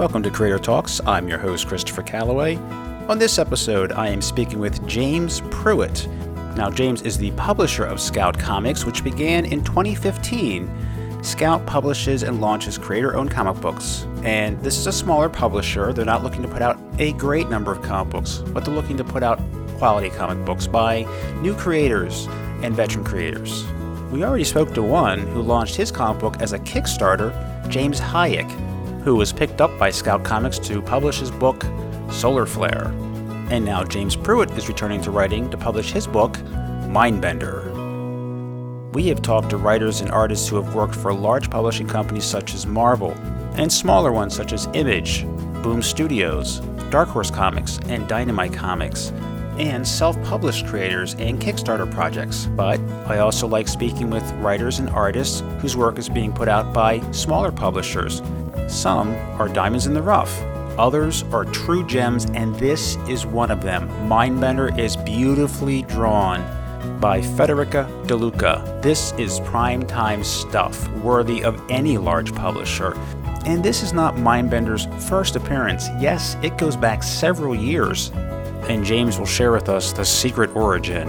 Welcome to Creator Talks. I'm your host, Christopher Calloway. On this episode, I am speaking with James Pruitt. Now, James is the publisher of Scout Comics, which began in 2015. Scout publishes and launches creator owned comic books. And this is a smaller publisher. They're not looking to put out a great number of comic books, but they're looking to put out quality comic books by new creators and veteran creators. We already spoke to one who launched his comic book as a Kickstarter, James Haick, who was picked up by Scout Comics to publish his book, Solar Flare. And now James Pruitt is returning to writing to publish his book, Mindbender. We have talked to writers and artists who have worked for large publishing companies such as Marvel, and smaller ones such as Image, Boom Studios, Dark Horse Comics, and Dynamite Comics, and self published creators and Kickstarter projects. But I also like speaking with writers and artists whose work is being put out by smaller publishers some are diamonds in the rough, others are true gems, and this is one of them. Mindbender is beautifully drawn by Federico De Luca. This is prime time stuff worthy of any large publisher. And this is not Mindbender's first appearance. Yes, it goes back several years. And James will share with us the secret origin.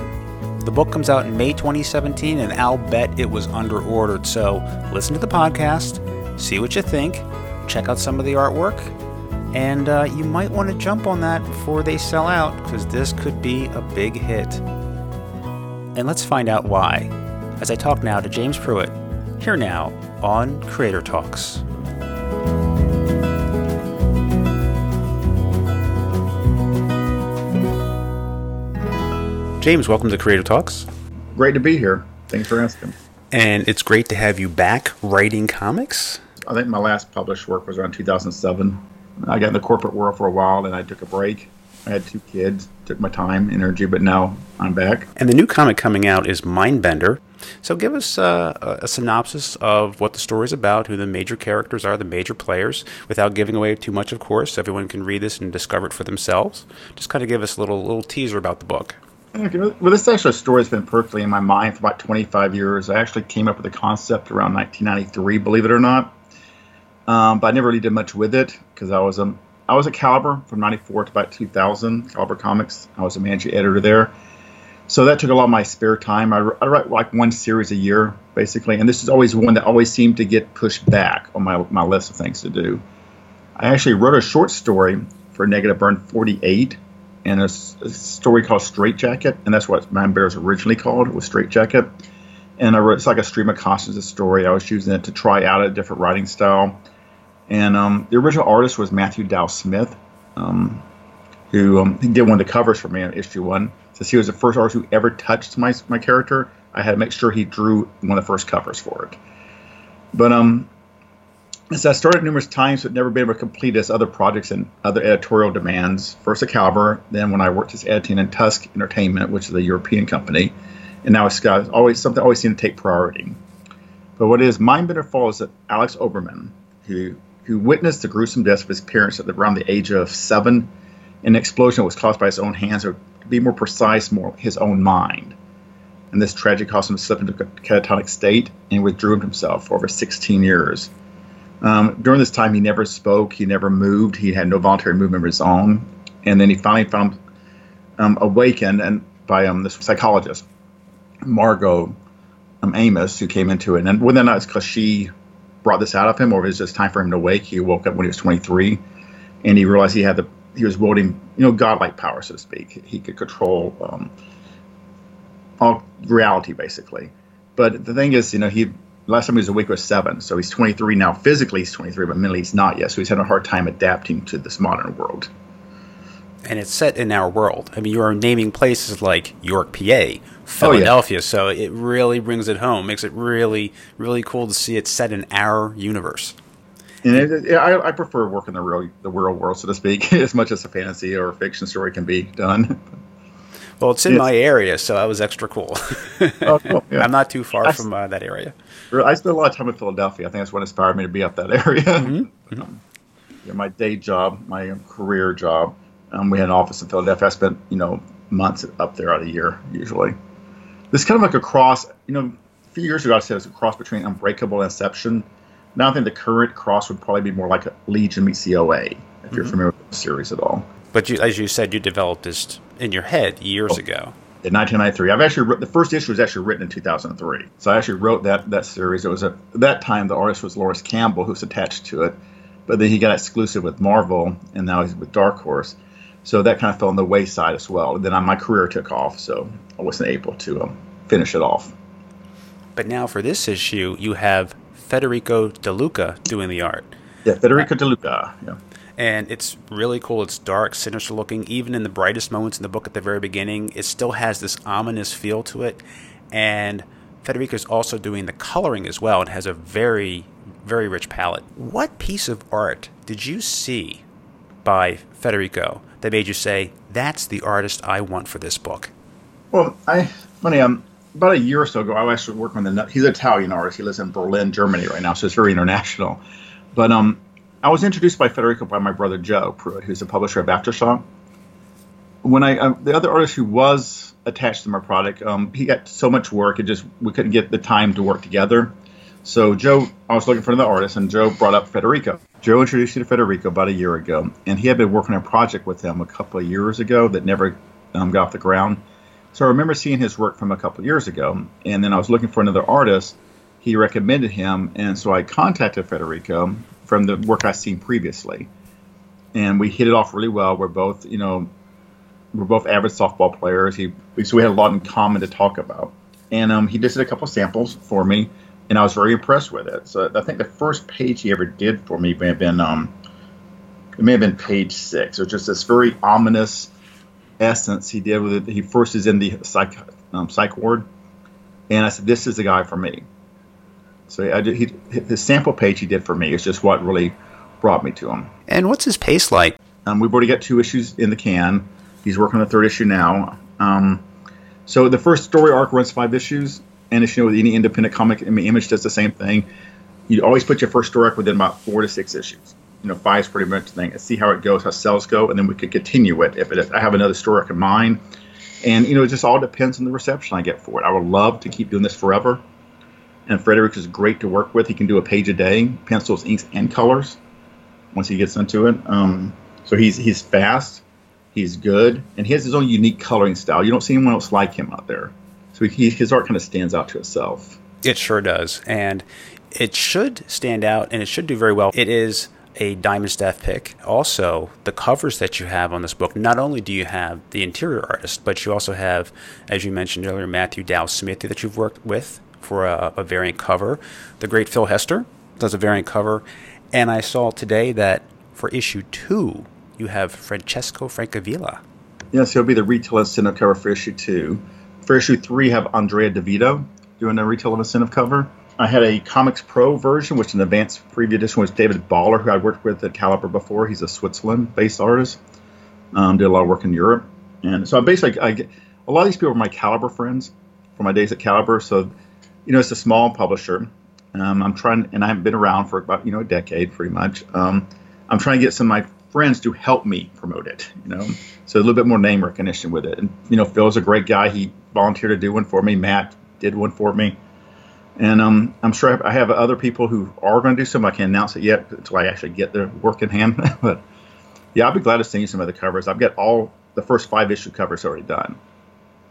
The book comes out in May 2017, and I'll bet it was under ordered. So listen to the podcast, see what you think, check out some of the artwork. And uh, you might want to jump on that before they sell out because this could be a big hit. And let's find out why as I talk now to James Pruitt, here now on Creator Talks. James, welcome to Creator Talks. Great to be here. Thanks for asking. And it's great to have you back writing comics. I think my last published work was around 2007. I got in the corporate world for a while, and I took a break. I had two kids, took my time, energy, but now I'm back. And the new comic coming out is Mindbender. So give us uh, a synopsis of what the story is about, who the major characters are, the major players, without giving away too much, of course. Everyone can read this and discover it for themselves. Just kind of give us a little little teaser about the book. Okay, well, this actually story has been perfectly in my mind for about 25 years. I actually came up with the concept around 1993, believe it or not. Um, but I never really did much with it because I was a I was at Caliber from '94 to about 2000. Caliber Comics. I was a managing editor there, so that took a lot of my spare time. I, I write like one series a year basically, and this is always one that always seemed to get pushed back on my my list of things to do. I actually wrote a short story for Negative Burn 48 and a, a story called Straight Jacket, and that's what Mindbender was originally called. It was Straight Jacket. And I wrote it's like a stream of consciousness story. I was using it to try out a different writing style and um, the original artist was Matthew Dow Smith, um, who um, did one of the covers for me on issue one. Since he was the first artist who ever touched my my character, I had to make sure he drew one of the first covers for it. But um, I started numerous times, but never been able to complete as other projects and other editorial demands. First at Caliber, then when I worked as editing in Tusk Entertainment, which is a European company, and now it's always something always seemed to take priority. But what is my bitter fall is that Alex Oberman, who who witnessed the gruesome death of his parents at around the age of seven. An explosion was caused by his own hands, or to be more precise, more his own mind. And this tragedy caused him to slip into a catatonic state and withdrew himself for over 16 years. Um, during this time, he never spoke, he never moved, he had no voluntary movement of his own. And then he finally found um, awakened and by um, this psychologist, Margot um, Amos, who came into it. And within that, it's because she brought this out of him, or it was just time for him to wake. He woke up when he was 23, and he realized he had the he was wielding you know godlike power, so to speak. He could control um, all reality basically. But the thing is, you know, he last time he was awake was seven, so he's 23 now. Physically, he's 23, but mentally he's not yet. So he's had a hard time adapting to this modern world. And it's set in our world. I mean, you are naming places like York, PA, Philadelphia. Oh, yeah. So it really brings it home. Makes it really, really cool to see it set in our universe. And it, it, I, I, prefer working the real, the real world, so to speak, as much as a fantasy or a fiction story can be done. Well, it's in it's, my area, so that was extra cool. oh, cool yeah. I'm not too far I, from uh, that area. I spent a lot of time in Philadelphia. I think that's what inspired me to be up that area. Mm-hmm. Mm-hmm. Um, yeah, my day job, my career job, um, we had an office in Philadelphia. I spent you know months up there out of the year usually. This kind of like a cross. You know, a few years ago I said it was a cross between Unbreakable and Inception. Now I think the current cross would probably be more like a Legion meets COA, if mm-hmm. you're familiar with the series at all. But you, as you said, you developed this in your head years oh, ago. In 1993, I've actually the first issue was actually written in 2003. So I actually wrote that that series. It was at that time the artist was Laurence Campbell, who's attached to it, but then he got exclusive with Marvel, and now he's with Dark Horse. So that kind of fell on the wayside as well. Then my career took off, so I wasn't able to um, finish it off. But now for this issue, you have Federico De Luca doing the art. Yeah, Federico De Luca. Yeah. And it's really cool. It's dark, sinister looking. Even in the brightest moments in the book at the very beginning, it still has this ominous feel to it. And Federico is also doing the coloring as well. It has a very, very rich palette. What piece of art did you see by Federico that made you say, "That's the artist I want for this book"? Well, I funny um about a year or so ago, I was actually worked on the. He's an Italian artist. He lives in Berlin, Germany right now, so it's very international. But um, I was introduced by Federico by my brother Joe Pruitt, who's the publisher of Aftershock. When I uh, the other artist who was attached to my product, um, he got so much work, it just we couldn't get the time to work together. So Joe, I was looking for another artist, and Joe brought up Federico. Joe introduced me to Federico about a year ago, and he had been working on a project with him a couple of years ago that never um, got off the ground. So I remember seeing his work from a couple of years ago, and then I was looking for another artist. He recommended him, and so I contacted Federico from the work I'd seen previously, and we hit it off really well. We're both, you know, we're both avid softball players. He so we had a lot in common to talk about, and um, he just did a couple samples for me and I was very impressed with it. So I think the first page he ever did for me may have been um, it may have been page six. It was just this very ominous essence he did with it. He first is in the psych um, psych ward, and I said, "This is the guy for me." So I did, he, the sample page he did for me is just what really brought me to him. And what's his pace like? Um, we've already got two issues in the can. He's working on the third issue now. Um, so the first story arc runs five issues, and as you know, with any independent comic, I mean, Image does the same thing. You always put your first story up within about four to six issues. You know, five is pretty much the thing. And See how it goes, how sales go, and then we could continue it if. I have another story in mind. And, you know, it just all depends on the reception I get for it. I would love to keep doing this forever. And Frederick is great to work with. He can do a page a day, pencils, inks, and colors once he gets into it. Um, so he's he's fast, he's good, and he has his own unique coloring style. You don't see anyone else like him out there. So he, his art kind of stands out to itself. It sure does, and it should stand out, and it should do very well. It is a Diamond Staff pick. Also, the covers that you have on this book, not only do you have the interior artist, but you also have, as you mentioned earlier, Matthew Dow Smith that you've worked with for a, a, variant cover. The great Phil Hester does a variant cover. And I saw today that for issue two, you have Francesco Francavilla. Yes, he'll be the retail incentive cover for issue two. For issue three, have Andrea Di Vito doing the retail incentive cover. I had a Comics Pro version, which an advanced preview edition was David Boller, who I worked with at Caliber before. He's a Switzerland-based artist. Um, did a lot of work in Europe, and so I basically a lot of these people are my Caliber friends from my days at Caliber. So, you know, it's a small publisher. Um, I'm trying, and I haven't been around for about you know a decade, pretty much. Um, I'm trying to get some of my friends to help me promote it. You know, so a little bit more name recognition with it. And you know, Phil's a great guy. He volunteered to do one for me. Matt did one for me. And um, I'm sure I have other people who are going to do some. I can't announce it yet until I actually get the work in hand. but yeah, I'll be glad to send you some of the covers. I've got all the first five issue covers already done.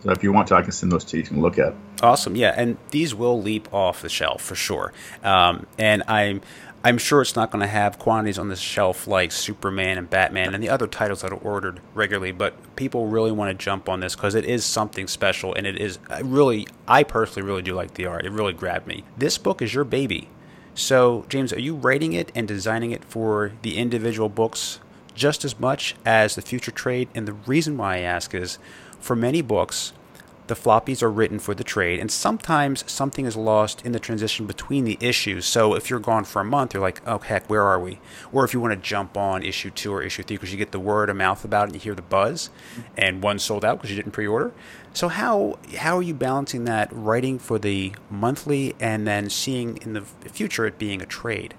So if you want to, I can send those to you. You can look at. Awesome, yeah, and these will leap off the shelf for sure. Um, and I'm I'm sure it's not going to have quantities on the shelf like Superman and Batman and the other titles that are ordered regularly, but people really want to jump on this because it is something special and it is really, I personally really do like the art. It really grabbed me. This book is your baby. So, James, are you writing it and designing it for the individual books just as much as the future trade? And the reason why I ask is for many books, the floppies are written for the trade, and sometimes something is lost in the transition between the issues. So if you're gone for a month, you're like, oh heck, where are we? Or if you want to jump on issue two or issue three because you get the word of mouth about it and you hear the buzz, mm-hmm. and one sold out because you didn't pre-order. So how how are you balancing that writing for the monthly and then seeing in the future it being a trade?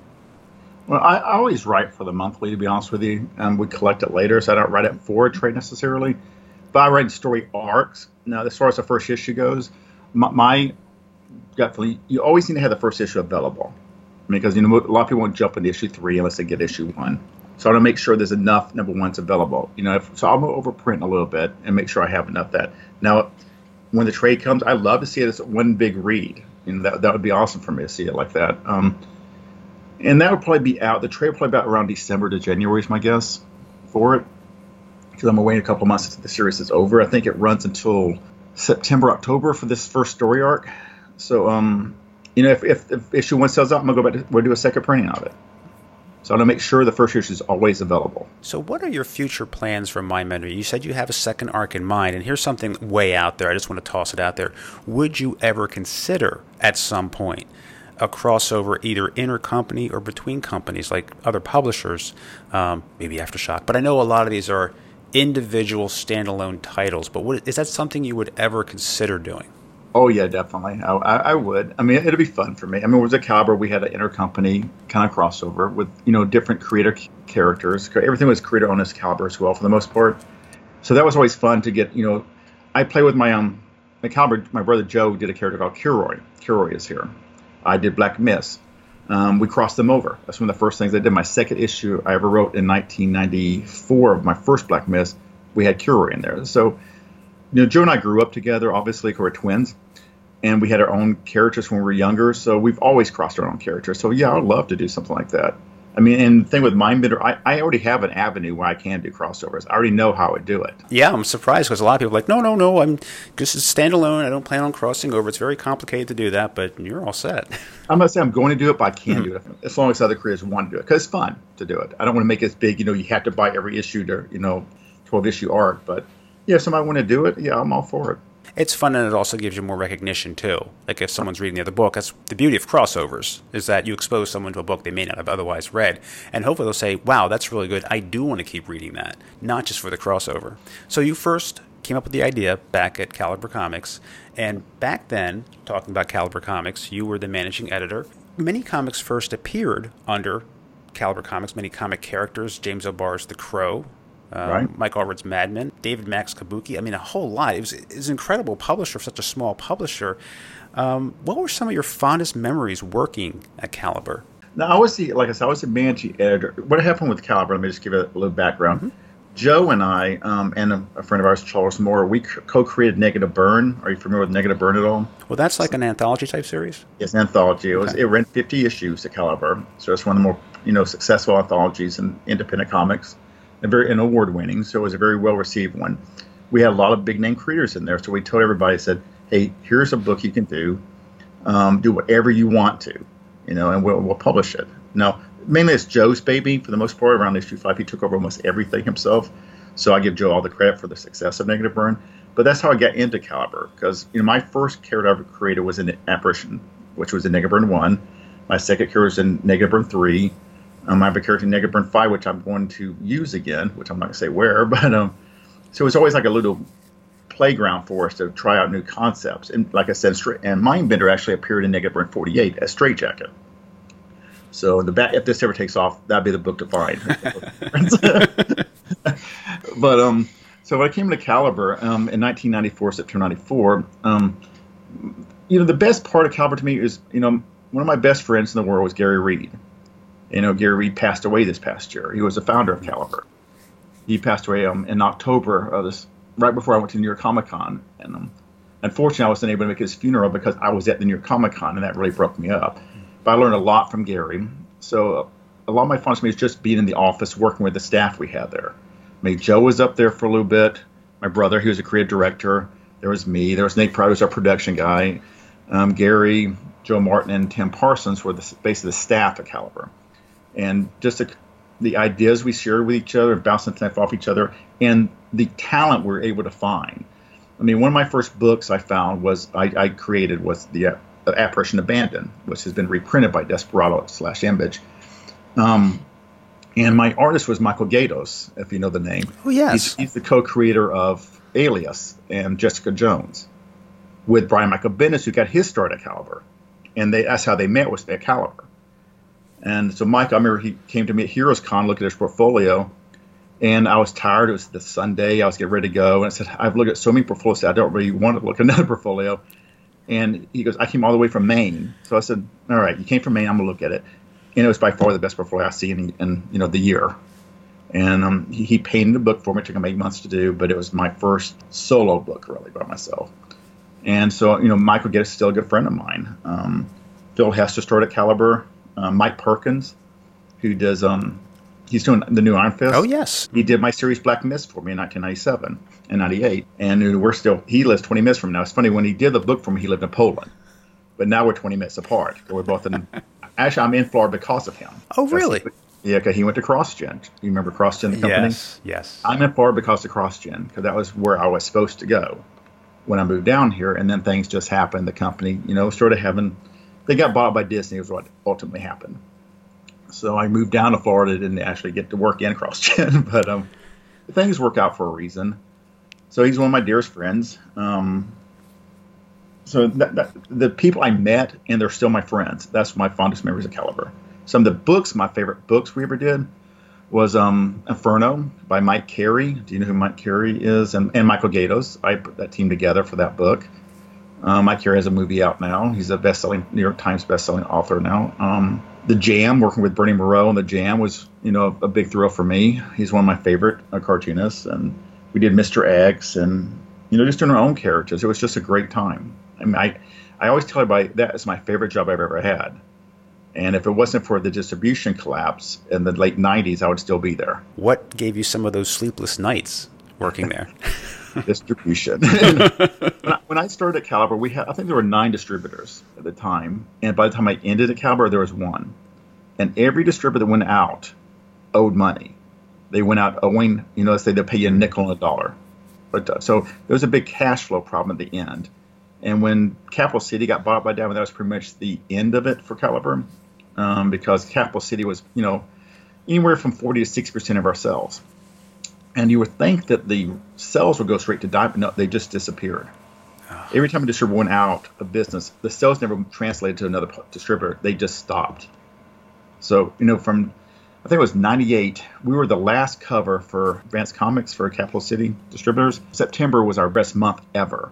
Well, I, I always write for the monthly, to be honest with you, and we collect it later, so I don't write it for a trade necessarily. I write story arcs now, as far as the first issue goes, my, my gut feeling, you always need to have the first issue available. because you know a lot of people won't jump into issue three unless they get issue one. So I want to make sure there's enough number ones available. You know, if, so I'll overprint a little bit and make sure I have enough that. Now, when the trade comes, I love to see it as one big read. You know, that that would be awesome for me to see it like that. Um, and that would probably be out. The trade probably be out around December to January is my guess for it, because I'm waiting a couple months until the series is over. I think it runs until September, October for this first story arc. So, um, you know, if, if, if issue one sells out, I'm gonna go back to we'll do a second printing of it. So I want to make sure the first issue is always available. So, what are your future plans for Mindbender? You said you have a second arc in mind, and here's something way out there. I just want to toss it out there. Would you ever consider at some point a crossover either intercompany or between companies like other publishers, um, maybe Aftershock? But I know a lot of these are individual standalone titles. But what, is that something you would ever consider doing? Oh yeah, definitely. I, I, would. I mean, it'd be fun for me. I mean, with the Caliber, we had an intercompany kind of crossover with you know different creator characters. Everything was creator on this Caliber as well, for the most part. So that was always fun to get. You know, I play with my um my Caliber. My brother Joe did a character called Kilroy. Kilroy is here. I did Black Mist. Um, we crossed them over. That's one of the first things I did. My second issue I ever wrote in 1994 of my first Black Mist. We had Kilroy in there. So you know, Joe and I grew up together. Obviously, we're twins, and we had our own characters when we were younger. So we've always crossed our own characters. So yeah, I'd love to do something like that. I mean, and the thing with Mindbender, I, I already have an avenue where I can do crossovers. I already know how to do it. Yeah, I'm surprised because a lot of people are like, no, no, no, I'm just standalone. I don't plan on crossing over. It's very complicated to do that, but you're all set. I'm not saying I'm going to do it, but I can mm-hmm. do it as long as other creators want to do it because it's fun to do it. I don't want to make it as big. You know, you have to buy every issue to, you know, 12 issue arc, but yeah, if somebody want to do it, yeah, I'm all for it. It's fun and it also gives you more recognition too. Like if someone's reading the other book, that's the beauty of crossovers is that you expose someone to a book they may not have otherwise read, and hopefully they'll say, "Wow, that's really good. I do want to keep reading that, not just for the crossover." So you first came up with the idea back at Caliber Comics, and back then, talking about Caliber Comics, you were the managing editor. Many comics first appeared under Caliber Comics. Many comic characters, James O'Barr's The Crow, um, right. Mike Allred's Madman, David Mack's Kabuki. I mean, a whole lot. It was, it was an incredible publisher for such a small publisher. Um, what were some of your fondest memories working at Caliber? Now, I was the, like I said, I was the managing editor. What happened with Caliber? Let me just give a little background. Mm-hmm. Joe and I, um, and a, a, friend of ours, Charles Moore, we co-created Negative Burn. Are you familiar with Negative Burn at all? Well, that's like an anthology type series. Yes, an anthology. It was it ran 50 issues at Caliber, so it's one of the more you know successful anthologies in independent comics a very an award winning, so it was a very well received one. We had a lot of big name creators in there, so we told everybody, said, "Hey, here's a book you can do. Um, do whatever you want to, you know, and we'll, we'll publish it." Now, mainly it's Joe's baby for the most part. Around issue five, he took over almost everything himself, so I give Joe all the credit for the success of Negative Burn. But that's how I got into Caliber because you know my first character I ever created was in Apparition, which was in Negative Burn one. My second character was in Negative Burn three um, I have a character Negative Burn 5, which I'm going to use again, which I'm not going to say where, but um, so it's always like a little playground for us to try out new concepts. And like I said, and Mindbender actually appeared in Negative Burn 48 as Straightjacket. So the bat, if this ever takes off, that'd be the book to find. but um, so when I came to Caliber um, in 1994, September 94, um, you know, the best part of Caliber to me is, you know, one of my best friends in the world was Gary Reed. You know, Gary Reed passed away this past year. He was the founder of Caliber. He passed away um, in October of this, right before I went to New York Comic Con, and um, unfortunately, I wasn't able to make his funeral because I was at the New York Comic Con, and that really broke me up. But I learned a lot from Gary. So uh, a lot of my fun for me is just being in the office, working with the staff we had there. I mean, Joe was up there for a little bit. My brother, he was a creative director. There was me. There was Nate Pryor, who's our production guy. Um, Gary, Joe Martin, and Tim Parsons were the, basically the staff at Caliber and just the, the ideas we shared with each other, bouncing stuff off each other, and the talent we are able to find. I mean, one of my first books I found was I, I created was the uh, Apparition Abandoned, which has been reprinted by Desperado slash Image. Um, and my artist was Michael Gaydos, if you know the name. Oh yes, he's, he's the co-creator of Alias and Jessica Jones, with Brian Michael Bendis, who got his start at Caliber, and they, that's how they met was at Caliber. And so Mike, I remember he came to me at Heroes Con, look at his portfolio, and I was tired. It was the Sunday. I was getting ready to go, and I said, I've looked at so many portfolios. I don't really want to look at another portfolio. And he goes, I came all the way from Maine. So I said, all right, you came from Maine. I'm gonna look at it. And it was by far the best portfolio I see in, in you know the year. And um, he, he painted a book for me. It took him eight months to do, but it was my first solo book really by myself. And so you know, Michael Gaydos is still a good friend of mine. Um, Phil Hester started at Caliber. Uh, Mike Perkins, who does um, he's doing the new Iron Fist. Oh yes, he did my series Black Mist for me in 1997 and 98, and we're still he lives 20 minutes from now. It's funny when he did the book for me, he lived in Poland, but now we're 20 minutes apart. We're both in. actually, I'm in Florida because of him. Oh really? yeah, because he went to CrossGen. You remember CrossGen, the company? Yes, yes. I'm in Florida because of CrossGen, because that was where I was supposed to go when I moved down here, and then things just happened. The company, you know, started having. They got bought by Disney. Was what ultimately happened. So I moved down to Florida, didn't actually get to work in CrossGen, but um, things work out for a reason. So he's one of my dearest friends. Um, so that, that, the people I met, and they're still my friends. That's my fondest memories of Caliber. Some of the books, my favorite books we ever did, was um, Inferno by Mike Carey. Do you know who Mike Carey is? And, and Michael Gaydos. I put that team together for that book. Um, Mike Carey has a movie out now. He's a best-selling New York Times best-selling author now. Um, the Jam, working with Bernie Mireault and the Jam was, you know, a big thrill for me. He's one of my favorite uh, cartoonists, and we did Mr. X, and you know, just doing our own characters. It was just a great time. I mean, I, I always tell everybody that is my favorite job I've ever had. And if it wasn't for the distribution collapse in the late '90s, I would still be there. What gave you some of those sleepless nights working there? distribution. when, I, when, I, started at Caliber, we had I think there were nine distributors at the time, and by the time I ended at Caliber, there was one. And every distributor that went out owed money. They went out owing, you know, let's say they'll pay you a nickel and a dollar. But uh, so there was a big cash flow problem at the end. And when Capital City got bought by Diamond, that was pretty much the end of it for Caliber, um, because Capital City was, you know, anywhere from 40 to 60 percent of our sales and you would think that the sales would go straight to Diamond. No, they just disappeared. Oh. Every time a distributor went out of business, the sales never translated to another distributor. They just stopped. So, you know, from I think it was 98, we were the last cover for Advance Comics for Capital City distributors. September was our best month ever.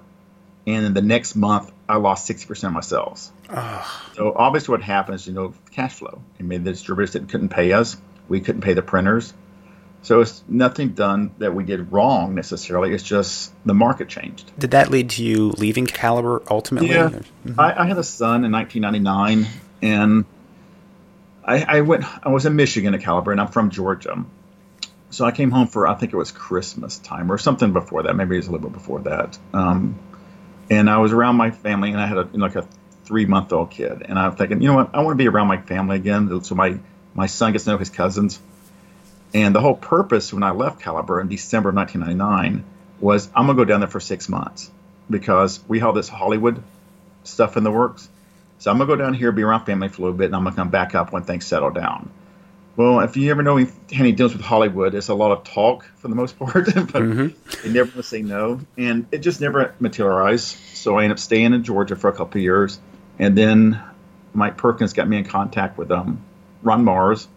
And then the next month, I lost 60% of my sales. Oh. So, obviously, what happens, you know, cash flow. I mean, the distributors couldn't pay us. We couldn't pay the printers. So it's nothing done that we did wrong necessarily. It's just the market changed. Did that lead to you leaving Caliber ultimately? Yeah, mm-hmm. I, I, had a son in 1999, and I, I, went. I was in Michigan at Caliber, and I'm from Georgia. So I came home for I think it was Christmas time or something before that. Maybe it was a little bit before that. Um, and I was around my family, and I had a, like a three month old kid, and I was thinking, you know what, I want to be around my family again, so my my son gets to know his cousins. And the whole purpose when I left Caliber in December of 1999 was I'm going to go down there for six months because we have this Hollywood stuff in the works. So I'm going to go down here, be around family for a little bit, and I'm going to come back up when things settle down. Well, if you ever know any deals with Hollywood, it's a lot of talk for the most part, but mm-hmm. they never want to say no. And it just never materialized. So I ended up staying in Georgia for a couple of years. And then Mike Perkins got me in contact with um, Ron Marz,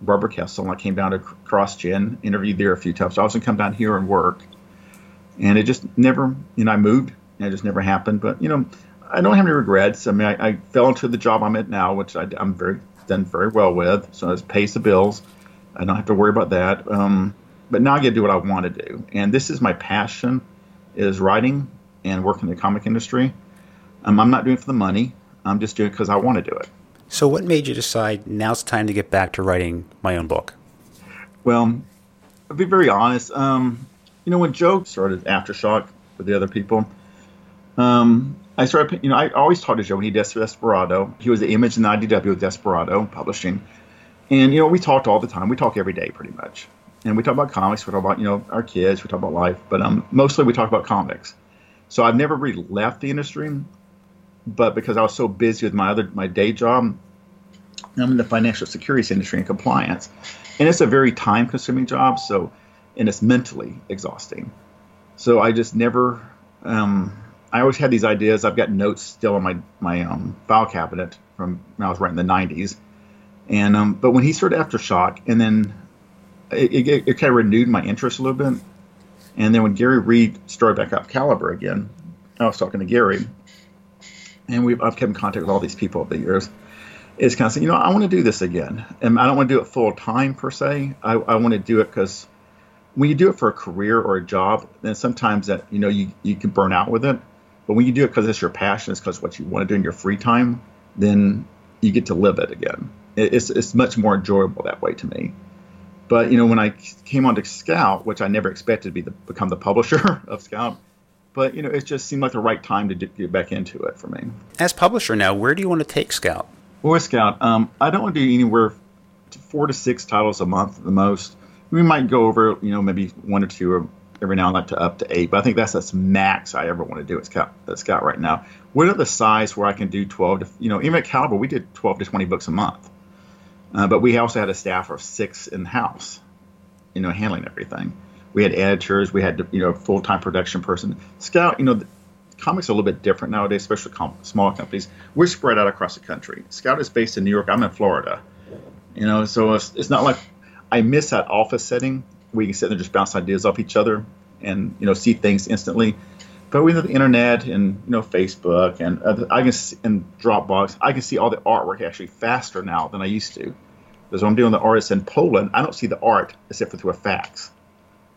Barbara Kesel, and I came down to CrossGen, interviewed there a few times. I to come down here and work. And it just never, you know, I moved, and it just never happened. But, you know, I don't have any regrets. I mean, I, I fell into the job I'm at now, which I, am very done very well with. So it pays the bills. I don't have to worry about that. Um, but now I get to do what I want to do. And this is my passion, is writing and working in the comic industry. Um, I'm not doing it for the money. I'm just doing it because I want to do it. So, what made you decide now's time to get back to writing my own book? Well, I'll be very honest. Um, you know, when Joe started Aftershock with the other people, um, I started, you know, I always talked to Joe when he did Desperado. He was the image in the IDW with Desperado publishing. And, you know, we talked all the time. We talk every day pretty much. And we talk about comics. We talk about, you know, our kids. We talk about life. But um, mostly we talk about comics. So I've never really left the industry but because I was so busy with my other my day job, I'm in the financial securities industry and compliance, and it's a very time consuming job. So, and it's mentally exhausting. So I just never. Um, I always had these ideas. I've got notes still in my my um, file cabinet from when I was writing the '90s, and um, but when he started Aftershock, and then it, it, it kind of renewed my interest a little bit. And then when Gary Reed started back up Caliber again, I was talking to Gary, and we've I've kept in contact with all these people over the years. Is kind of saying, you know, I want to do this again, and I don't want to do it full time per se. I, I want to do it because when you do it for a career or a job, then sometimes that you know you you can burn out with it. But when you do it because it's your passion, it's because what you want to do in your free time, then you get to live it again. It's it's much more enjoyable that way to me. But you know, when I came onto Scout, which I never expected to be the, become the publisher of Scout, but you know, it just seemed like the right time to get back into it for me. As publisher now, where do you want to take Scout? Well, with Scout, um, I don't want to do anywhere four to six titles a month at the most. We might go over, you know, maybe one or two every now and then to up to eight, but I think that's that's max I ever want to do at Scout at Scout right now. We're at the size where I can do twelve to, you know, even at Caliber we did twelve to twenty books a month, uh, but we also had a staff of six in house, you know, handling everything we had editors, we had you know full time production person. Scout, you know, comics are a little bit different nowadays, especially com- small companies. We're spread out across the country. Scout is based in New York. I'm in Florida. You know, so it's, it's not like I miss that office setting you can sit there and just bounce ideas off each other and you know see things instantly. But with the internet and you know Facebook and I can see, and Dropbox, I can see all the artwork actually faster now than I used to. Because when I'm doing the artists in Poland, I don't see the art except for through a fax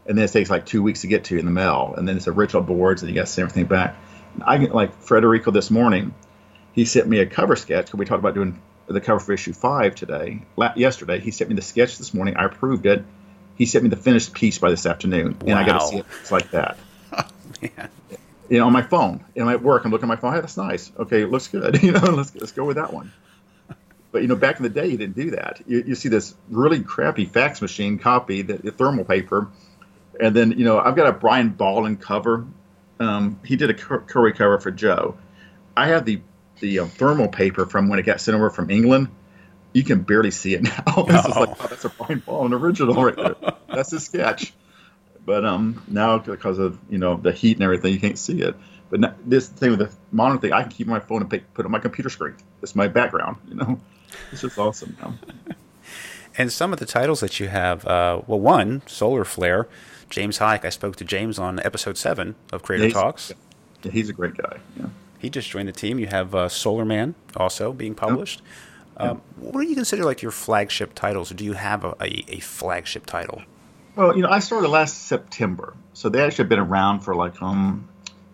and then it takes like two weeks to get to in the mail, and then it's original boards, and you got to send everything back. I get like Federico this morning, he sent me a cover sketch because we talked about doing the cover for issue five today. yesterday, he sent me the sketch this morning. I approved it. He sent me the finished piece by this afternoon, wow. and I got to see it. It's like that. oh, man. You know, on my phone, and I'm at work, I'm looking at my phone. Hey, that's nice. Okay, it looks good. You know, let's let's go with that one. But you know, back in the day, you didn't do that. You, you see this really crappy fax machine copy, the thermal paper and then you know I've got a Brian Bolland cover. Um, he did a Curry cover for Joe. I have the the um, thermal paper from when it got sent over from England. You can barely see it now. it's just like, oh, that's a Brian Bolland original right there. that's a sketch. But um, now because of you know the heat and everything, you can't see it. But now, this thing with the modern thing, I can keep my phone and pick, put it on my computer screen. It's my background. You know, it's just awesome now. and some of the titles that you have, uh, well, one Solar Flare James Haick. I spoke to James on episode seven of Creator yeah, Talks. Yeah, he's a great guy. Yeah. He just joined the team. You have uh, Solar Man also being published. Um, what do you consider like your flagship titles? Or do you have a, a, a, flagship title? Well, you know, I started last September, so they actually have been around for like um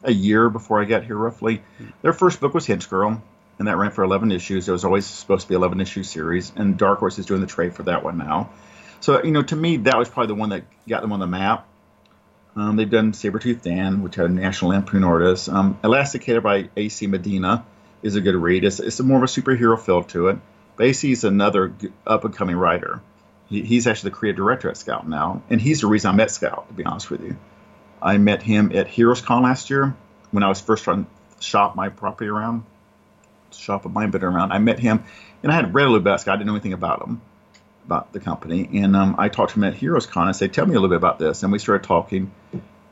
a year before I got here, roughly. Their first book was Henchgirl, and that ran for 11 issues. It was always supposed to be 11 issue series, and Dark Horse is doing the trade for that one now. So, you know, to me, that was probably the one that got them on the map. Um, they've done Sabretooth Dan, which had a National Lampoon artist. Um, Elasticator by AC Medina is a good read. It's, it's more of a superhero feel to it. But AC is another up and coming writer. He, he's actually the creative director at Scout now, and he's the reason I met Scout, to be honest with you. I met him at Heroes Con last year when I was first trying to shop my property around, shop a mine bit around. I met him, and I had read a little bit about Scout. I didn't know anything about him about the company. And um, I talked to him at Heroes Con and said, Tell me a little bit about this. And we started talking.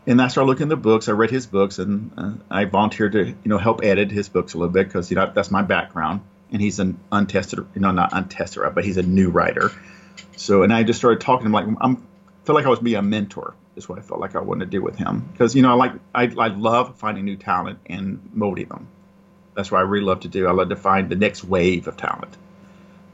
And I started looking at the books. I read his books and uh, I volunteered to, you know, help edit his books a little bit because, you know, that's my background. And he's an untested, you know, not untested, but he's a new writer. So, and I just started talking to him like, I'm, felt like I was being a mentor is what I felt like I wanted to do with him. Because, you know, I like, I, I love finding new talent and molding them. That's what I really love to do. I love to find the next wave of talent.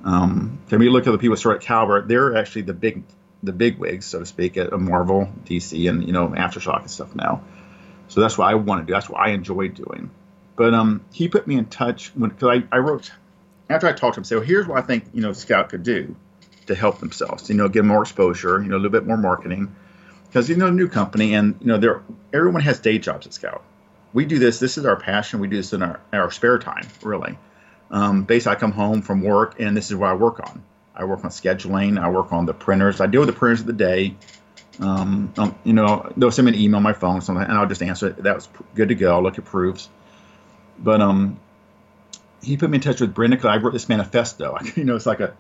Um, when you look at the people who start at Caliber, they're actually the big the big wigs, so to speak, at Marvel, DC, and you know Aftershock and stuff now. So that's what I want to do. That's what I enjoy doing. But um, he put me in touch when because I, I wrote after I talked to him. So well, here's what I think you know Scout could do to help themselves. You know, get more exposure. You know, a little bit more marketing because you know new company and you know there everyone has day jobs at Scout. We do this. This is our passion. We do this in our, our spare time, really. Um, basically, I come home from work, and this is what I work on. I work on scheduling. I work on the printers. I deal with the printers of the day. Um, um, you know, they'll send me an email on my phone, something, and I'll just answer it. That was good to go. I'll look at proofs. But um, he put me in touch with Brendan because I wrote this manifesto. you know, it's like a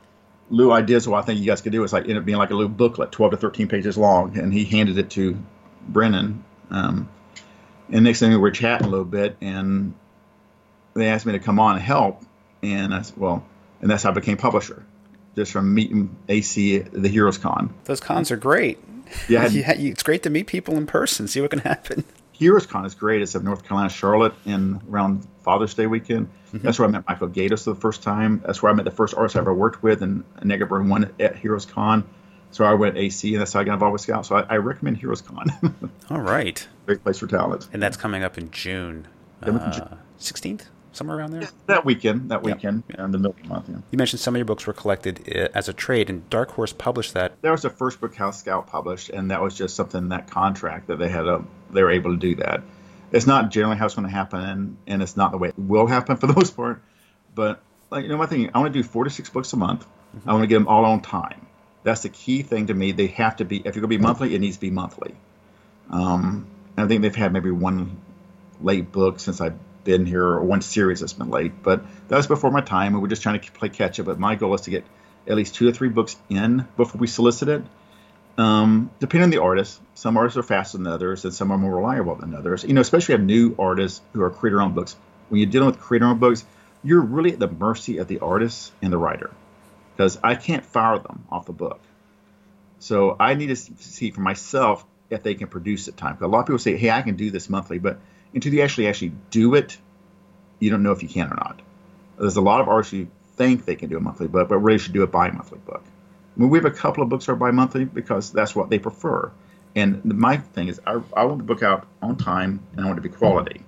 little ideas of what I think you guys could do. It's like ended up being like a little booklet, 12 to 13 pages long, and he handed it to Brendan. Um, and next thing we were chatting a little bit, and they asked me to come on and help and I said, well, and that's how I became publisher, just from meeting AC at the Heroes Con. Those cons are great. Yeah, it's great to meet people in person, see what can happen. Heroes Con is great. It's at North Carolina, Charlotte, in around Father's Day weekend. Mm-hmm. That's where I met Michael Gaydos for the first time. That's where I met the first artist I ever worked with, and Negaburn one at Heroes Con. So I went AC, and that's how I got involved with Scout. So I, I recommend Heroes Con. All right. Great place for talent. And that's coming up in June. Uh, 16th? Somewhere around there. That weekend, that weekend, yeah. in the middle of the month. Yeah. You mentioned some of your books were collected uh, as a trade, and Dark Horse published that. That was the first book House Scout published, and that was just something that contract that they had. A, they were able to do that. It's not generally how it's going to happen, and, and it's not the way it will happen for the most part. But like you know, my thing, I want to do four to six books a month. Mm-hmm. I want to get them all on time. That's the key thing to me. They have to be. If you're going to be monthly, it needs to be monthly. Um, I think they've had maybe one late book since I been here or one series that's been late, but that was before my time, and we're just trying to play catch up. But my goal is to get at least two or three books in before we solicit it. Um, depending on the artist, some artists are faster than others, and some are more reliable than others. You know, especially have new artists who are creator-owned books. When you're dealing with creator-owned books, you're really at the mercy of the artist and the writer, because I can't fire them off the book. So I need to see for myself if they can produce at time. Because a lot of people say, "Hey, I can do this monthly," but until you actually actually do it, you don't know if you can or not. There's a lot of artists who think they can do a monthly book, but really should do a bi-monthly book. I mean, we have a couple of books that are bi-monthly because that's what they prefer. And my thing is, I, I want the book out on time, and I want it to be quality.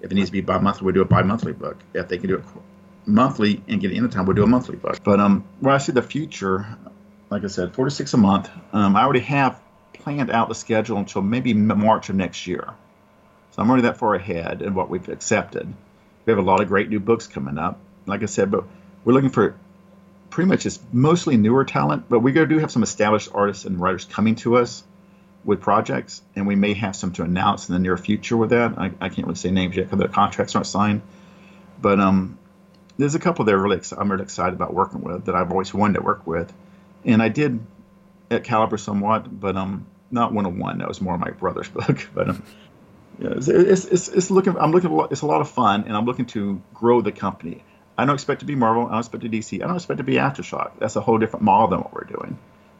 If it needs to be bi-monthly, we do a bi-monthly book. If they can do it monthly and get it in the time, we'll do a monthly book. But um, when I see the future, like I said, four to six a month, um, I already have planned out the schedule until maybe March of next year. So I'm already that far ahead in what we've accepted. We have a lot of great new books coming up. Like I said, but we're looking for pretty much it's mostly newer talent, but we do have some established artists and writers coming to us with projects, and we may have some to announce in the near future with that. I, I can't really say names yet because the contracts aren't signed, but um, there's a couple that really I'm really excited about working with that I've always wanted to work with, and I did at Caliber somewhat, but um, not one on one. That was more my brother's book, but um, yeah, it's, it's, it's, looking. I'm looking. It's a lot of fun, and I'm looking to grow the company. I don't expect to be Marvel. I don't expect to DC. I don't expect to be Aftershock. That's a whole different model than what we're doing.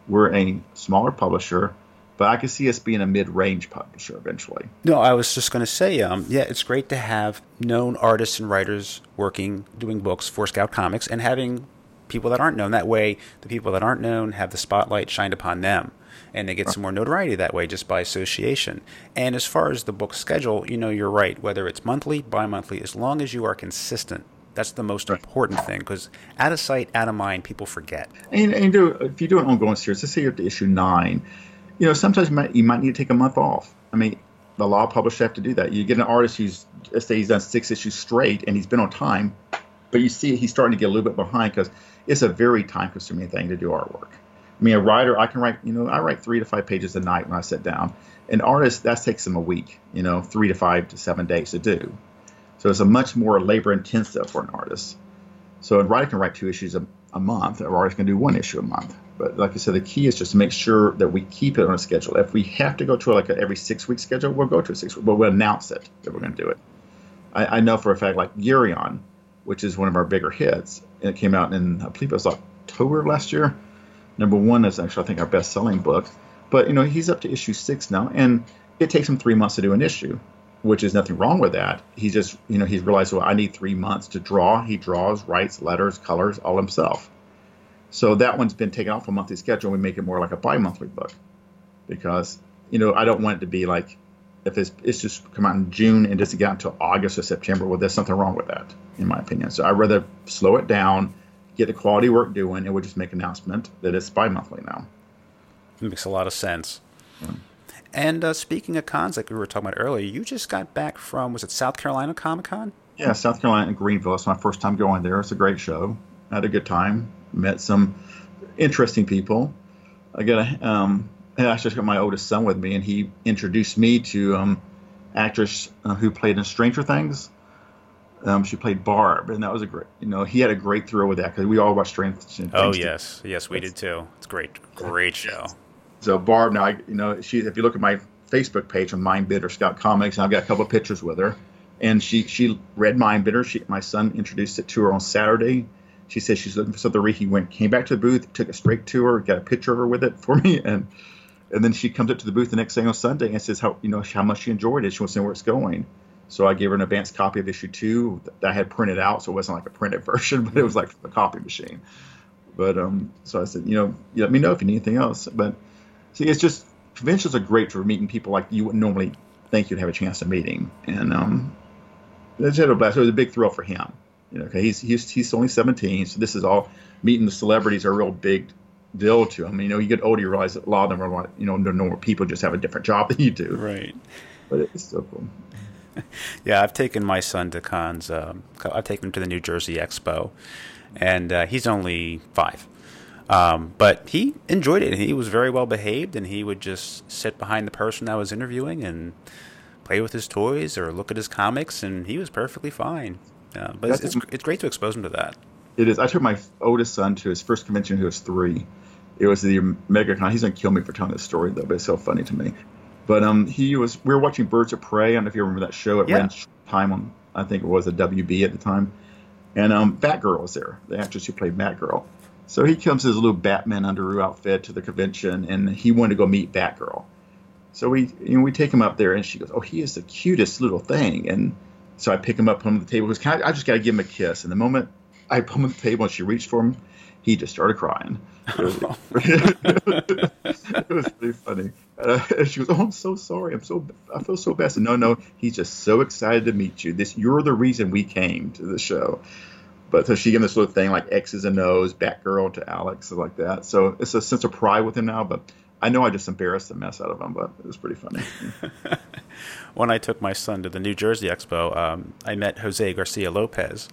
We're a smaller publisher, but I can see us being a mid-range publisher eventually. No, I was just going to say, um, yeah, it's great to have known artists and writers working, doing books for Scout Comics, and having people that aren't known. That way, the people that aren't known have the spotlight shined upon them and they get some more notoriety that way just by association. And as far as the book schedule, you know, you're right. Whether it's monthly, bi-monthly, as long as you are consistent, that's the most important thing because out of sight, out of mind, people forget. And, and do, if you do an ongoing series, let's say you're up to issue nine, you know, sometimes you might, you might need to take a month off. I mean, the law publishers have to do that. You get an artist who's, let's say he's done six issues straight and he's been on time, but you see he's starting to get a little bit behind because it's a very time consuming thing to do artwork. I mean, a writer, I can write, you know, I write three to five pages a night when I sit down. An artist, that takes them a week, you know, three to five to seven days to do. So it's a much more labor intensive for an artist. So a writer can write two issues a, a month, or artist can do one issue a month. But like I said, the key is just to make sure that we keep it on a schedule. If we have to go to like a every six week schedule, we'll go to a six week, but we'll announce it that we're going to do it. I, I know for a fact, like Yorion, which is one of our bigger hits, and it came out in, I believe it was October last year Number one is actually, I think, our best selling book. But, you know, he's up to issue six now, and it takes him three months to do an issue, which is nothing wrong with that. He just, you know, he's realized, well, I need three months to draw. He draws, writes, letters, colors, all himself. So that one's been taken off a monthly schedule. We make it more like a bi monthly book because, you know, I don't want it to be like if it's, it's just come out in June and doesn't get out until August or September. Well, there's something wrong with that, in my opinion. So I'd rather slow it down get the quality work doing, it we'll just make an announcement that it's bi-monthly now. It makes a lot of sense. Yeah. And uh, speaking of cons, like we were talking about earlier, you just got back from was it South Carolina Comic Con? Yeah, South Carolina in Greenville. It's my first time going there. It's a great show. I had a good time. Met some interesting people. I got a, um, I actually got my oldest son with me, and he introduced me to um, actress uh, who played in Stranger Things. Um, she played Barb, and that was a great. You know, he had a great thrill with that because we all watched Stranger Things. Oh yes, yes, we did too. It's great, great show. So Barb, now I, you know, she if you look at my Facebook page on Mindbender Scout Comics, I've got a couple of pictures with her, and she she read Mindbender. She my son introduced it to her on Saturday. She said she's looking for something to. He went, came back to the booth, took a straight to her, got a picture of her with it for me, and And then she comes up to the booth the next day on Sunday and says how you know how much she enjoyed it. She wants to know where it's going. So I gave her an advanced copy of issue two that I had printed out, so it wasn't like a printed version, but it was like a copy machine. But um, so I said, you know, you let me know if you need anything else. But see, it's just conventions are great for meeting people like you wouldn't normally think you'd have a chance of meeting, and um, it's had a blast. It was a big thrill for him, you know, he's he's he's only 17, so this is all meeting the celebrities are a real big deal to him. You know, you get older, you realize that a lot of them are, like you know, normal people just have a different job than you do. Right. But it's still cool. yeah, I've taken my son to cons. Um, I've taken him to the New Jersey Expo, and uh, he's only five. Um, but he enjoyed it. He was very well behaved, and he would just sit behind the person I was interviewing and play with his toys or look at his comics, and he was perfectly fine. Uh, but it's, it's, it's great to expose him to that. It is. I took my oldest son to his first convention. He was three. It was the MegaCon. He's gonna kill me for telling this story though, but it's so funny to me. But um, he was. We were watching Birds of Prey. I don't know if you remember that show. It yeah. ran time on. I think it was a WB at the time. And um, Batgirl was there, the actress who played Batgirl. So he comes his little Batman underoos outfit to the convention, and he wanted to go meet Batgirl. So we, you know, we take him up there, and she goes, "Oh, he is the cutest little thing." And so I pick him up, put him on the table. Because I, I just got to give him a kiss. And the moment I put him on the table, and she reached for him, he just started crying. It was, pretty funny. Uh, she goes, "Oh, I'm so sorry. I'm so I feel so bad." no, no, he's just so excited to meet you. This you're the reason we came to the show. But so she gave him this little thing like X's and O's, Batgirl to Alex, like that. So it's a sense of pride with him now. But I know I just embarrassed the mess out of him, but it was pretty funny. when I took my son to the New Jersey Expo, um, I met Jose Garcia Lopez,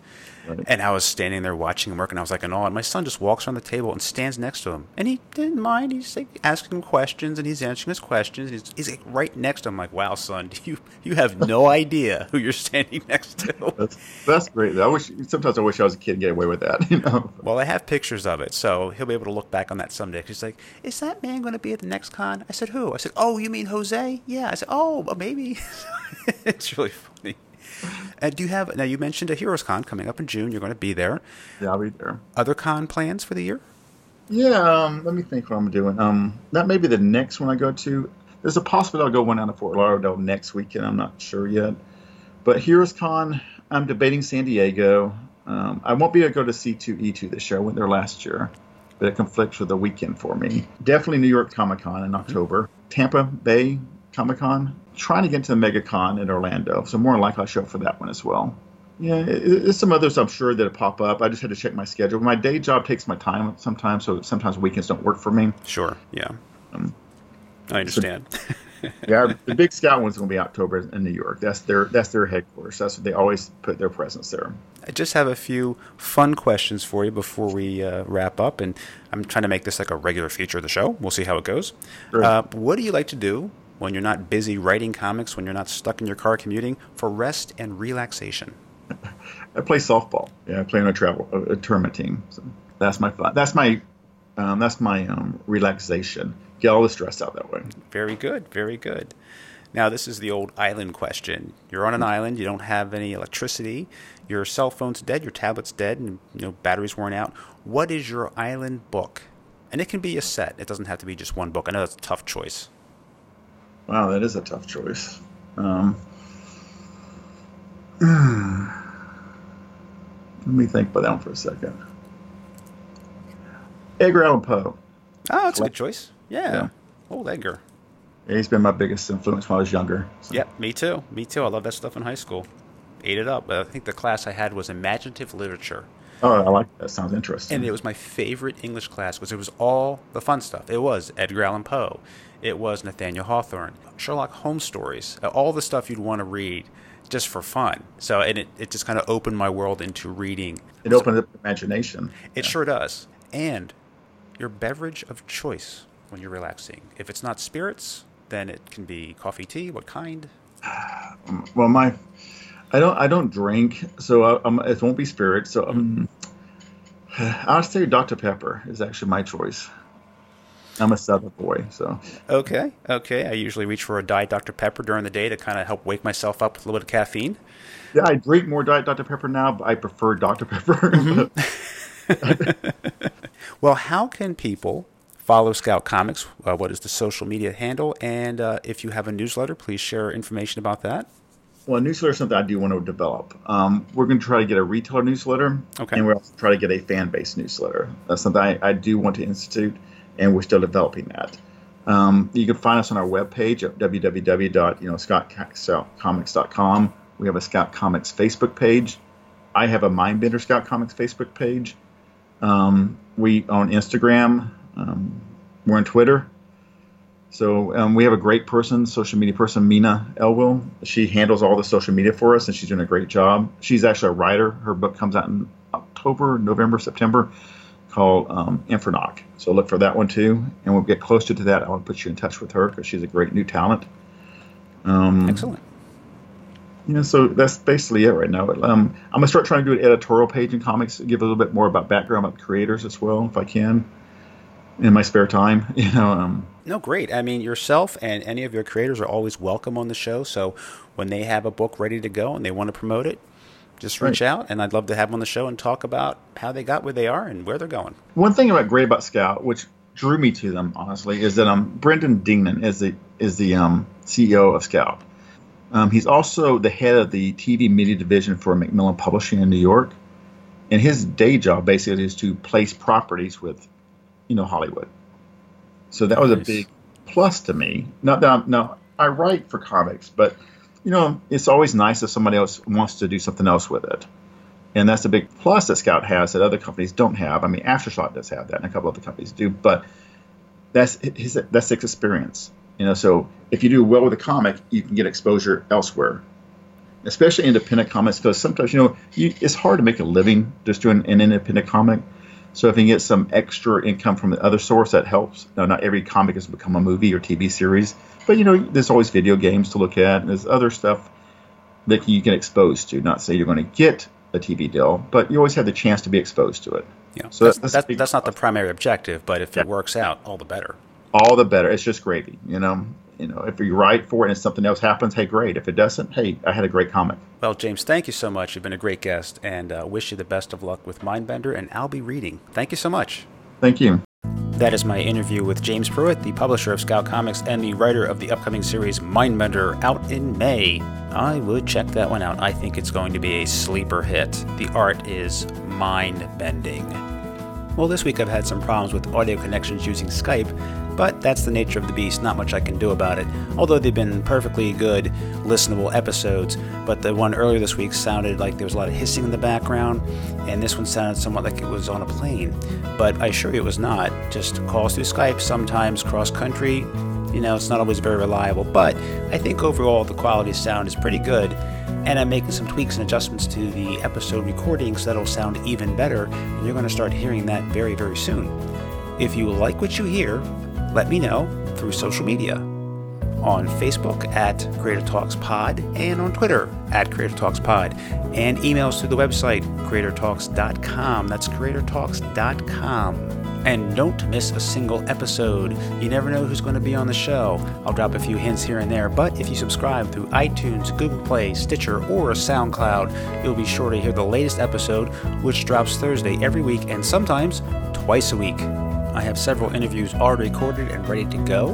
Right. And I was standing there watching him work, and I was like in awe. And my son just walks around the table and stands next to him, and he didn't mind. He's like asking him questions, and he's answering his questions. And he's, he's like right next to him, like, "Wow, son, you you have no idea who you're standing next to." That's, that's great. I wish sometimes I wish I was a kid and get away with that. You know. Well, I have pictures of it, so he'll be able to look back on that someday. He's like, "Is that man going to be at the next con?" I said, "Who?" I said, "Oh, you mean Jose?" Yeah. I said, "Oh, well, maybe." it's really funny. Uh, do you have now? You mentioned a Heroes Con coming up in June. You're going to be there. Yeah, I'll be there. Other con plans for the year? Yeah, um, let me think what I'm doing. Um, that may be the next one I go to. There's a possibility I'll go one out of Fort Lauderdale next weekend. I'm not sure yet. But Heroes Con, I'm debating San Diego. Um, I won't be able to go to C2E2 this year. I went there last year, but it conflicts with the weekend for me. Definitely New York Comic Con in October. Tampa Bay Comic Con trying to get to the MegaCon in Orlando, so more than likely I'll show up for that one as well. Yeah, there's some others I'm sure that pop up. I just had to check my schedule. My day job takes my time sometimes, so sometimes weekends don't work for me. Sure, yeah. Um, I understand. So, yeah, the big scout one's going to be October in New York. That's their that's their headquarters. That's what they always put their presence there. I just have a few fun questions for you before we uh, wrap up, and I'm trying to make this like a regular feature of the show. We'll see how it goes. Sure. Uh, what do you like to do when you're not busy writing comics, when you're not stuck in your car commuting, for rest and relaxation? I play softball. Yeah, I play on a travel a, a tournament team. So that's my fun. That's my um, that's my um, relaxation. Get all the stress out that way. Very good. Very good. Now this is the old island question. You're on an island. You don't have any electricity. Your cell phone's dead. Your tablet's dead, and you know batteries worn out. What is your island book? And it can be a set. It doesn't have to be just one book. I know that's a tough choice. Wow, that is a tough choice. Um, let me think about that one for a second. Edgar Allan Poe. Oh, that's a good choice. Yeah. yeah. Old Edgar. Yeah, he's been my biggest influence when I was younger. So. Yep, me too. Me too. I love that stuff in high school. Ate it up. I think the class I had was imaginative literature. Oh, I like that. Sounds interesting. And it was my favorite English class because it was all the fun stuff. It was Edgar Allan Poe. It was Nathaniel Hawthorne, Sherlock Holmes stories, uh, all the stuff you'd want to read just for fun. So, and it, it just kind of opened my world into reading. It opened up imagination. It yeah. sure does. And your beverage of choice when you're relaxing. If it's not spirits, then it can be coffee, tea. What kind? Well, my I don't I don't drink, so I, um, it won't be spirits. So um, I'll say Dr Pepper is actually my choice. I'm a Southern boy, so. Okay, okay. I usually reach for a Diet Dr. Pepper during the day to kind of help wake myself up with a little bit of caffeine. Yeah, I drink more Diet Dr. Pepper now, but I prefer Dr. Pepper. Mm-hmm. well, how can people follow Scout Comics. Uh, what is the social media handle? And uh, if you have a newsletter, please share information about that. Well, a newsletter is something I do want to develop. Um, we're going to try to get a retailer newsletter, okay. and we're also try to get a fan base newsletter. That's something I, I do want to institute, and we're still developing that. Um, you can find us on our webpage at www. You know, scoutcomics.com. We have a Scout Comics Facebook page. I have a Mindbender Scout Comics Facebook page. Um, we on Instagram. Um, we're on Twitter. So um, we have a great person, social media person, Mina Elwell. She handles all the social media for us, and she's doing a great job. She's actually a writer. Her book comes out in October, November, September, called um, Infernock. So look for that one too. And we'll get closer to that. I want to put you in touch with her because she's a great new talent. Um, Excellent. Yeah, so that's basically it right now. Um, I'm gonna start trying to do an editorial page in comics, give a little bit more about background about creators as well, if I can, in my spare time. You know. Um, no, great. I mean, yourself and any of your creators are always welcome on the show. So when they have a book ready to go and they want to promote it, just reach right. out, and I'd love to have them on the show and talk about how they got where they are and where they're going. One thing about great about Scout, which drew me to them honestly, is that um, Brendan Deneen is the is the um, CEO of Scout um, he's also the head of the TV media division for Macmillan Publishing in New York, and his day job basically is to place properties with, you know, Hollywood. So that was a big plus to me. Not that I'm, now I write for comics, but you know, it's always nice if somebody else wants to do something else with it. And that's a big plus that Scout has that other companies don't have. I mean, Aftershock does have that, and a couple other companies do, but that's his that's his experience. You know, so if you do well with a comic, you can get exposure elsewhere, especially independent comics, because sometimes you know you, it's hard to make a living just doing an independent comic. So if you get some extra income from the other source, that helps. Now, not every comic has become a movie or TV series, but you know, there's always video games to look at, and there's other stuff that you get exposed to. Not say you're going to get a TV deal, but you always have the chance to be exposed to it. Yeah, so that's, that's, that's, that's not the primary objective, but if yeah. it works out, all the better all the better. It's just gravy, you know. You know, if you write for it and something else happens, hey, great. If it doesn't, hey, I had a great comic. Well, James, thank you so much. You've been a great guest, and uh, wish you the best of luck with Mindbender. And I'll be reading. Thank you so much. Thank you. That is my interview with James Pruitt, the publisher of Scout Comics and the writer of the upcoming series Mindbender, out in May. I would check that one out. I think it's going to be a sleeper hit. The art is mind bending. Well, this week I've had some problems with audio connections using Skype, but that's the nature of the beast, not much I can do about it. Although they've been perfectly good, listenable episodes, but the one earlier this week sounded like there was a lot of hissing in the background, and this one sounded somewhat like it was on a plane. But I assure you it was not. Just calls through Skype, sometimes cross country. You know, it's not always very reliable, but I think overall the quality of sound is pretty good and I'm making some tweaks and adjustments to the episode recording so that'll sound even better, and you're going to start hearing that very, very soon. If you like what you hear, let me know through social media on Facebook at Creator Talks Pod and on Twitter at Creator Talks Pod and emails through the website creatortalks.com. That's creatortalks.com. And don't miss a single episode. You never know who's going to be on the show. I'll drop a few hints here and there, but if you subscribe through iTunes, Google Play, Stitcher, or SoundCloud, you'll be sure to hear the latest episode, which drops Thursday every week and sometimes twice a week. I have several interviews already recorded and ready to go.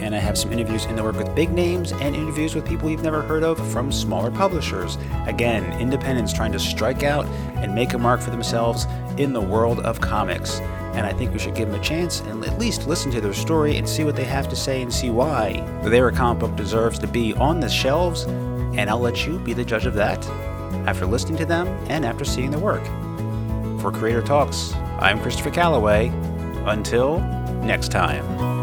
And I have some interviews in the work with big names and interviews with people you've never heard of from smaller publishers. Again, independents trying to strike out and make a mark for themselves in the world of comics. And I think we should give them a chance and at least listen to their story and see what they have to say and see why their comic book deserves to be on the shelves. And I'll let you be the judge of that after listening to them and after seeing their work. For Creator Talks, I'm Christopher Calloway. Until next time.